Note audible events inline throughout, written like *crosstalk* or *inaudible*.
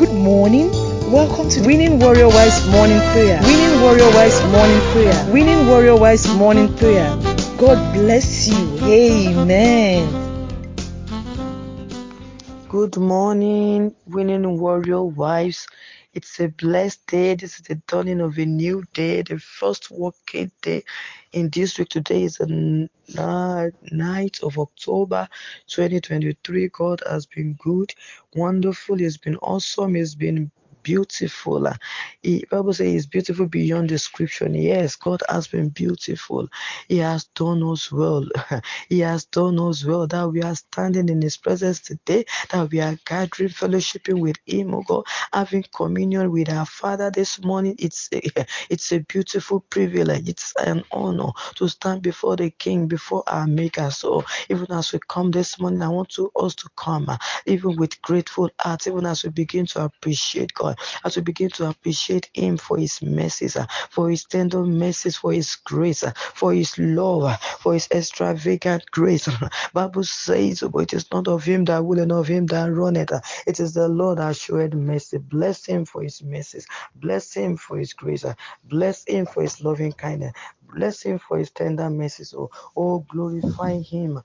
Good morning. Welcome to Winning Warrior Wives Morning Prayer. Winning Warrior Wives Morning Prayer. Winning Warrior Wives Morning Prayer. God bless you. Amen. Good morning, winning warrior wives. It's a blessed day. This is the dawning of a new day, the first working day in week. Today is the night of October 2023. God has been good, wonderful. He's been awesome. He's been beautiful. He, Bible says he's beautiful beyond description. Yes, God has been beautiful. He has done us well. *laughs* he has done us well that we are standing in his presence today, that we are gathering, fellowshipping with him, oh God, having communion with our Father this morning. It's a, *laughs* it's a beautiful privilege. It's an honor to stand before the King, before our Maker. So even as we come this morning, I want to us to come, uh, even with grateful hearts, even as we begin to appreciate God, as we begin to appreciate Him for His mercies, uh, for His tender mercies, for His grace, uh, for His love, uh, for His extravagant grace. *laughs* Bible says, but it is not of Him that will, and of Him that runneth. It is the Lord that showed mercy. Bless Him for His mercies. Bless Him for His grace. Bless Him for His loving kindness. Bless Him for His tender mercies. Oh, oh glorify Him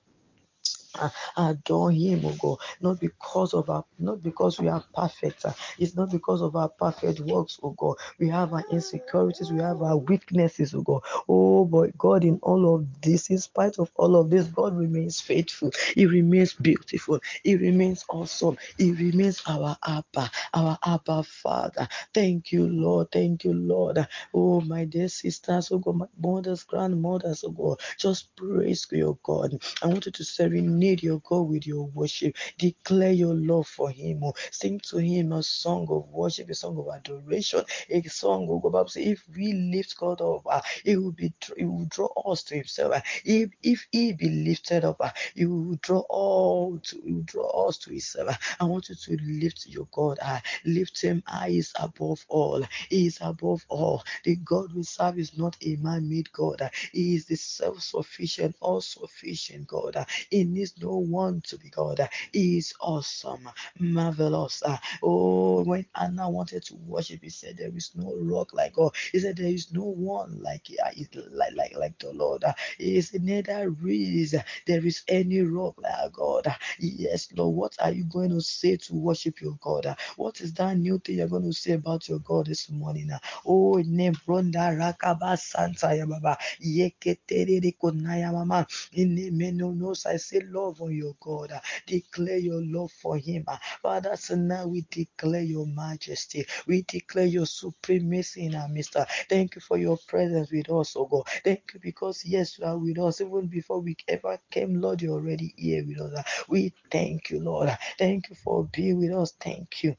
adore him, oh God, not because of our, not because we are perfect. uh, It's not because of our perfect works, oh God. We have our insecurities, we have our weaknesses, oh God. Oh, but God, in all of this, in spite of all of this, God remains faithful. He remains beautiful. He remains awesome. He remains our Abba, our Abba Father. Thank you, Lord. Thank you, Lord. Oh, my dear sisters, oh God, my mothers, grandmothers, oh God, just praise your God. I want you to serenade your God with your worship. Declare your love for Him. Sing to Him a song of worship, a song of adoration, a song of God. If we lift God up, uh, He will be, He will draw us to Himself. Uh, if if He be lifted up, uh, He will draw all to, will draw us to Himself. Uh, I want you to lift your God. Lift Him. He is above all. He is above all. The God we serve is not a man-made God. He is the self-sufficient, all-sufficient God. Uh, He needs no one to be God. Uh, He is awesome, marvelous. Uh, Oh, when Anna wanted to worship, he said, There is no rock like God. He said, There is no one like uh, like like, like the Lord. Uh, He said, Neither is uh, there is any rock like God. Uh, Yes, Lord, what are you going to say to worship your God? Uh, What is that new thing you're going to say about your God this morning? Uh, Oh, name Ronda Rakaba Santa Yababa. Yeketerere Konaya Mama. In the Menonos, I say love on your God. Declare your love for him. Father, so now we declare your majesty. We declare your supremacy in our midst. Thank you for your presence with us, oh God. Thank you because, yes, you are with us. Even before we ever came, Lord, you're already here with us. We thank you, Lord. Thank you for being with us. Thank you.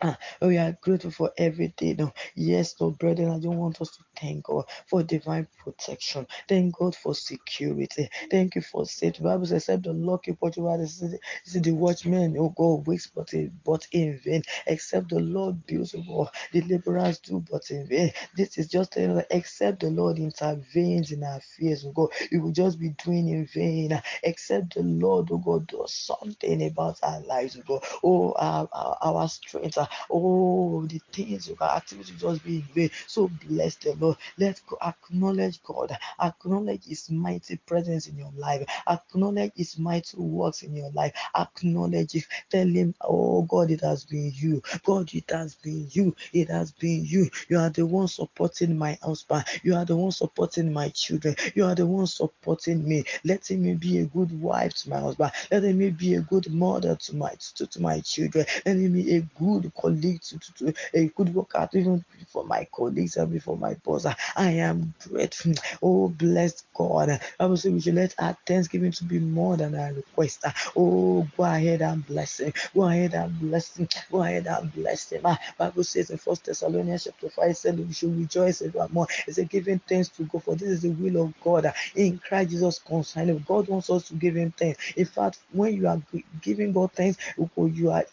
Ah, we are grateful for everything. Yes, Lord, brethren, I don't want us to thank God for divine protection. Thank God for security. Thank you for safety. The Bible says, except the Lord keep watch over the city, see the watchmen, oh God, wakes but in, but in vain. Except the Lord builds, oh God, the laborers do but in vain. This is just telling us, except the Lord intervenes in our affairs, oh God, we will just be doing in vain. Except the Lord, oh God, does something about our lives, oh God. Oh, our, our, our strength, oh, the things, oh God, activities just be in vain. So bless the Lord. Let's acknowledge God. Acknowledge His mighty presence in your life. Acknowledge His mighty works in your life. Acknowledge it. Tell Him, oh God, it has been you. God, it has been you. It has been you. You are the one supporting my husband. You are the one supporting my children. You are the one supporting me. Let me be a good wife to my husband. Let me be a good mother to my to, to my children. Let me a good colleague to, to, a good worker even for my colleagues and before my boss. I am grateful. Oh, bless God. I will say we should let our thanksgiving to be more than our request. Oh, go ahead and bless him. Go ahead and bless him. Go ahead and bless him. Ah, Bible says in First Thessalonians chapter 5, said we should rejoice evermore. It's a giving thanks to God for this is the will of God in Christ Jesus concerning. God wants us to give him thanks. In fact, when you are giving God thanks, you are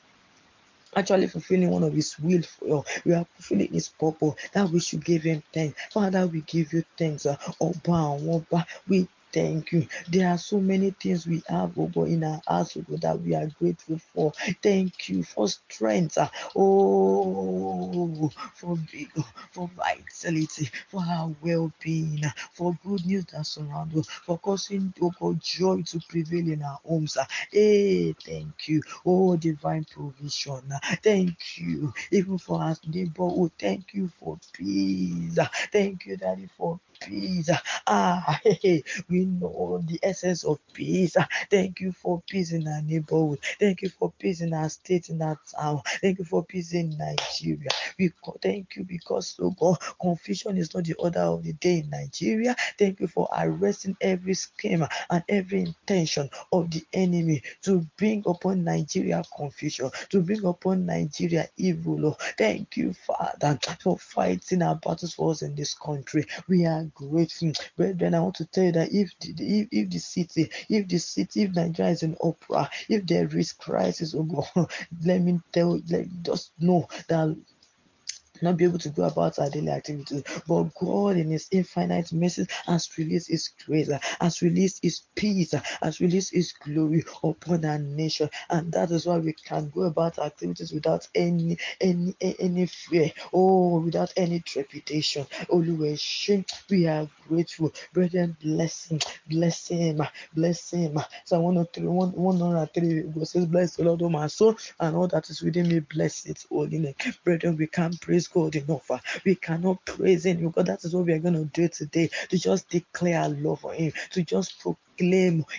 actually fulfilling one of his will for you. We are fulfilling his purpose that we should give him thanks. Father, we give you thanks. Oba, Oba, we thank you. There are so many things we have, oh God, in our hearts, oh God, that we are grateful for. Thank you for strength. ah. Oh, for big, for vitality, for our well-being, ah, for good news that surrounds us, for causing, oh God, joy to prevail in our homes. ah. Hey, thank you. Oh, divine provision. Thank you. Even for our neighborhood. Thank you for peace. Thank you, Daddy, for peace. Ah, *laughs* we know the essence of peace. Thank you for peace in our neighborhood. Thank you for peace in our state, in our town. Thank you for peace in Nigeria. We thank you because, oh God, confusion is not the order of the day in Nigeria. Thank you for arresting every scheme and every intention of the enemy to bring upon Nigeria confusion, to bring upon Nigeria evil. Thank you, Father, for fighting our battles for us in this country. We are grateful. Brethren, I want to tell you that if the, if, if the city, if the city, if Nigeria is an opera, if there is crisis, oh God, *laughs* let me tell, let just know that not be able to go about our daily activities. But God, in His infinite mercy, has released His grace, has released His peace, has released His glory upon our nation, and that is why we can go about activities without any any any fear, oh, without any trepidation. Oluwaseun, we are grateful, brethren. Bless Him, bless Him, bless Him. Psalm 103, 103 God says, Bless the Lord, O my soul, and all that is within me, bless its holy name. Brethren, we can't praise God enough. uh, We cannot praise Him because that is what we are going to do today to just declare love for Him, to just proclaim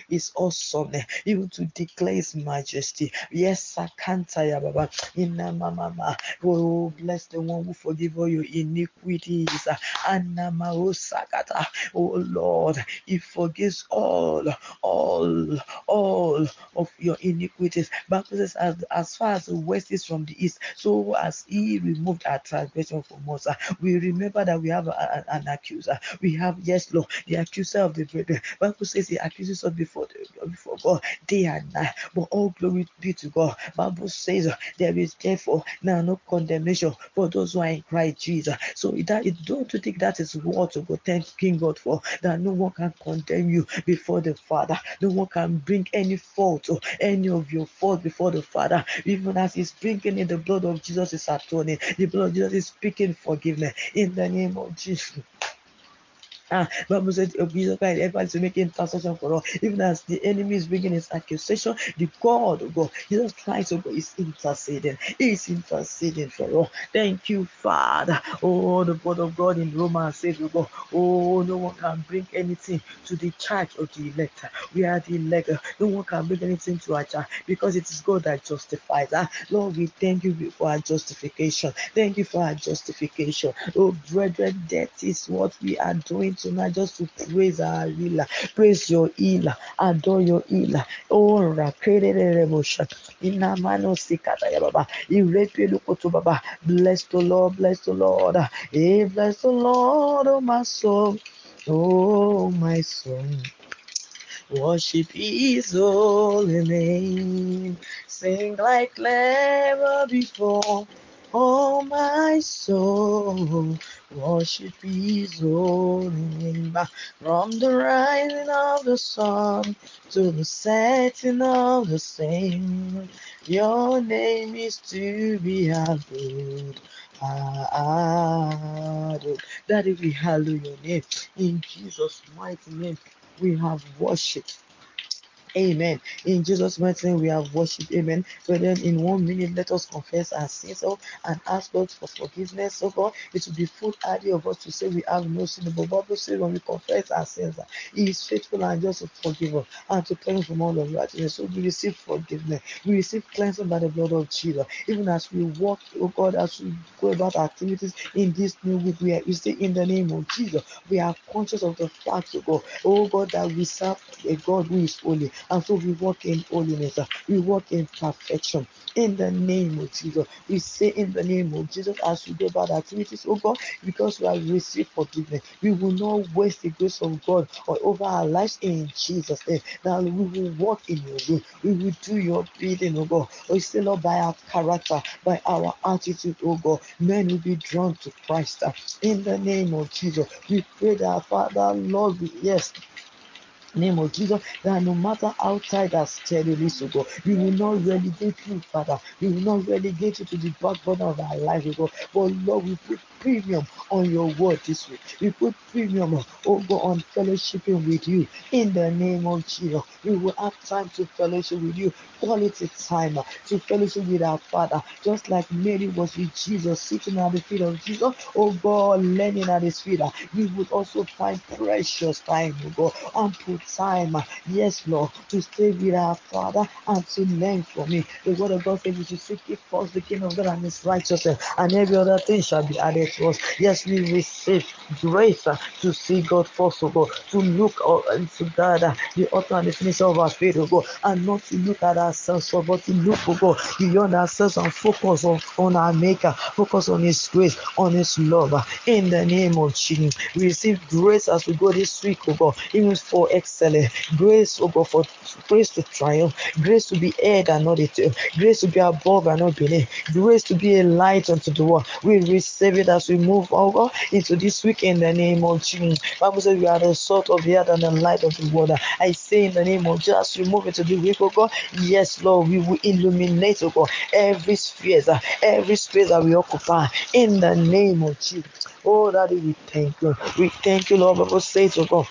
His awesomeness, even to declare His majesty. Yes, Sakantaya Baba. Inna mama. Oh, bless the one who forgive all your iniquities. Anna Mao oh, Sakata. Oh Lord, He forgives all, all, all of your iniquities. Bible says, as, as far as the west is from the east, so as He removed our transgression from us. We remember that we have a- a- an accuser. We have, yes, Lord, the accuser of the brethren. Bible says He accuses us before the, before God day and night. But all glory be to God. Bible says uh, there is therefore now no condemnation for those who are in Christ Jesus. So that don't you think that is what to go thank King God for? That no one can condemn you before the Father. No one can bring any fault or any of your fault before the Father. Even as He's bringing in the blood of Jesus is atoning. The blood of Jesus is speaking forgiveness in the name of Jesus. Ah, Bible of Jesus Christ, ever to intercession for us, even as the enemy is bringing his accusation, the God of God, Jesus Christ of God is interceding. He is interceding for us. Thank you, Father. Oh, the word of God in Romans says, oh God, oh, no one can bring anything to the charge of the elect. We are the elect. No one can bring anything to our charge because it is God that justifies. Ah, Lord, we thank you for our justification. Thank you for our justification. Oh, brethren, that is what we are doing tonight just to praise our healer, praise your healer, adore your healer. Oh, baba. Bless the Lord, bless the Lord. Hey, bless the Lord, oh my soul. Oh, my soul. Worship His holy name. Sing like never before. Oh, my soul. Worship His holy name. From the rising of the sun to the setting of the same. Your name is to be hallowed. Hallowed. Daddy, we hallow your name in Jesus' mighty name we have worshipped. Amen. In Jesus' mighty name, we have worshipped. Amen. So then, in one minute, let us confess our sins oh, and ask God for forgiveness. Oh God, it will be foolhardy of us to say we have no sin. But Bible says when we confess our sins, He is faithful and just to forgive us and to cleanse from all unrighteousness. So we receive forgiveness. We receive cleansing by the blood of Jesus. Even as we walk, oh God, as we go about activities in this new week, we, are, say in the name of Jesus, we are conscious of the fact, oh God, oh God, that we serve a God who is holy. And so we walk in holiness. uh, We walk in perfection. In the name of Jesus. We say in the name of Jesus as we go about activities, oh God, because we have received forgiveness. We will not waste the grace of God over our lives in Jesus' name. Now we will walk in your will. We will do your bidding, oh God. We say, Lord, by our character, by our attitude, oh God, men will be drawn to Christ. uh, In the name of Jesus, we pray that Father, Lord, yes, name of Jesus, that no matter how tight our schedule is, oh we will not relegate you, Father. We will not relegate you to the backbone of our life, oh God. But Lord, we put premium on your word this week. We put premium, oh God, on fellowshipping with you in the name of Jesus. We will have time to fellowship with you, quality time to fellowship with our Father, just like Mary was with Jesus, sitting at the feet of Jesus, oh God, learning at his feet. We would also find precious time, oh God, ample time, yes, Lord, to stay with our Father and to learn from me. The word of God says we should seek first the kingdom of God and his righteousness, and every other thing shall be added us. Yes, we receive grace uh, to see God first, oh God, to look uh, into God, uh, the author and the finisher of our faith, oh God, and not to look at ourselves, but to look, oh God, beyond ourselves and focus on, on our Maker, focus on His grace, on His love. uh, In the name of Jesus, we receive grace as we go this week, oh God, even for excellence, grace, oh God, for grace to triumph, grace to be head and not a grace to be above and not beneath, grace to be a light unto the world. We receive it as we move over into this week in the name of Jesus. Bible says we are the salt of the earth and the light of the world. I say in the name of Jesus, we move into the week, oh God. Yes, Lord, we will illuminate, oh God, every uh, every space that we occupy in the name of Jesus. Oh, Daddy, we thank you. We thank you, Lord. Bible says, oh God.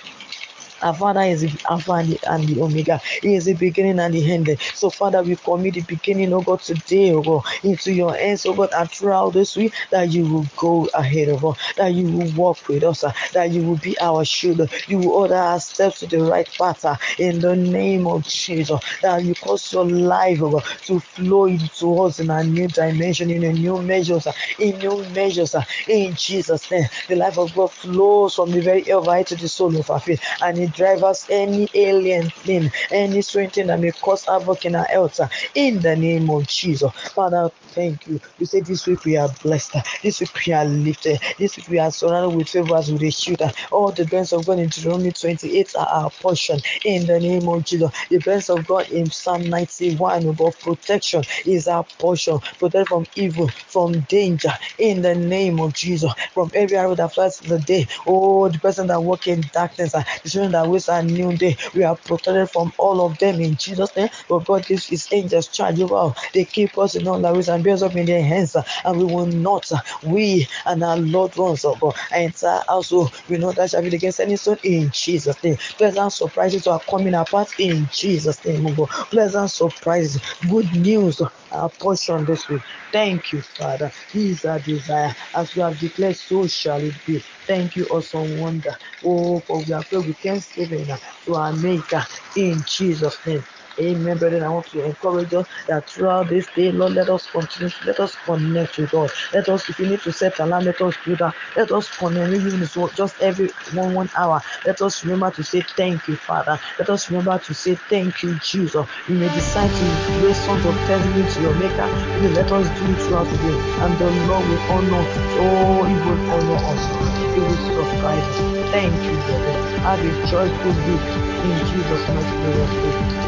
Our Father is the Alpha and the, and the Omega. He is the beginning and the end. So, Father, we commit the beginning, oh God, today, oh God, into your hands, oh God, and throughout this week, that you will go ahead of us, that you will walk with us, uh, that you will be our shield, you will order our steps to the right path, uh, in the name of Jesus, that you cause your life, oh God, to flow into us in a new dimension, in a new measures, uh, in new measures, uh, in Jesus' name. The life of God flows from the very Elvite to the soul of our faith, and it drives us any alien thing, any strange thing that may cause havoc in our health. In the name of Jesus, Father, thank you. You say this week we are blessed, this week we are lifted, this week we are surrounded with favors with a shield. All the best of God in Deuteronomy 28 are our portion. In the name of Jesus, the best of God in Psalm 91 about protection is our portion. Protect from evil, from danger. In the name of Jesus, from every arrow that flies the day. Oh, the person that walk in darkness, the children that waits a new day. We are protected from all of them in Jesus' name. But God gives His angels charge over us. They keep us in all our ways and bear us up in their hands, and we will not. We and our loved ones, oh God, our entire household, oh, we know that shall be against any stone in Jesus' name. Pleasant surprises are coming apart in Jesus' name, oh God. Pleasant surprises, good news, our portion this week. Thank you, Father. This is our desire. As you have declared, so shall it be. Thank you, awesome wonder. Oh, for we are filled with thanksgiving to our Maker in Jesus' name. Amen, brethren. I want to encourage us that throughout this day, Lord, let us continue, let us connect with God. Let us, if you need to set alarm, let us do that. Let us connect, even just every one one hour. Let us remember to say thank you, Father. Let us remember to say thank you, Jesus. We may decide to raise songs of thanksgiving to your Maker. Please let us do it throughout the day, and the Lord will honor. Oh, He will honor us. He will surprise us. Thank you, brother. Have a joyful week in Jesus' mighty name.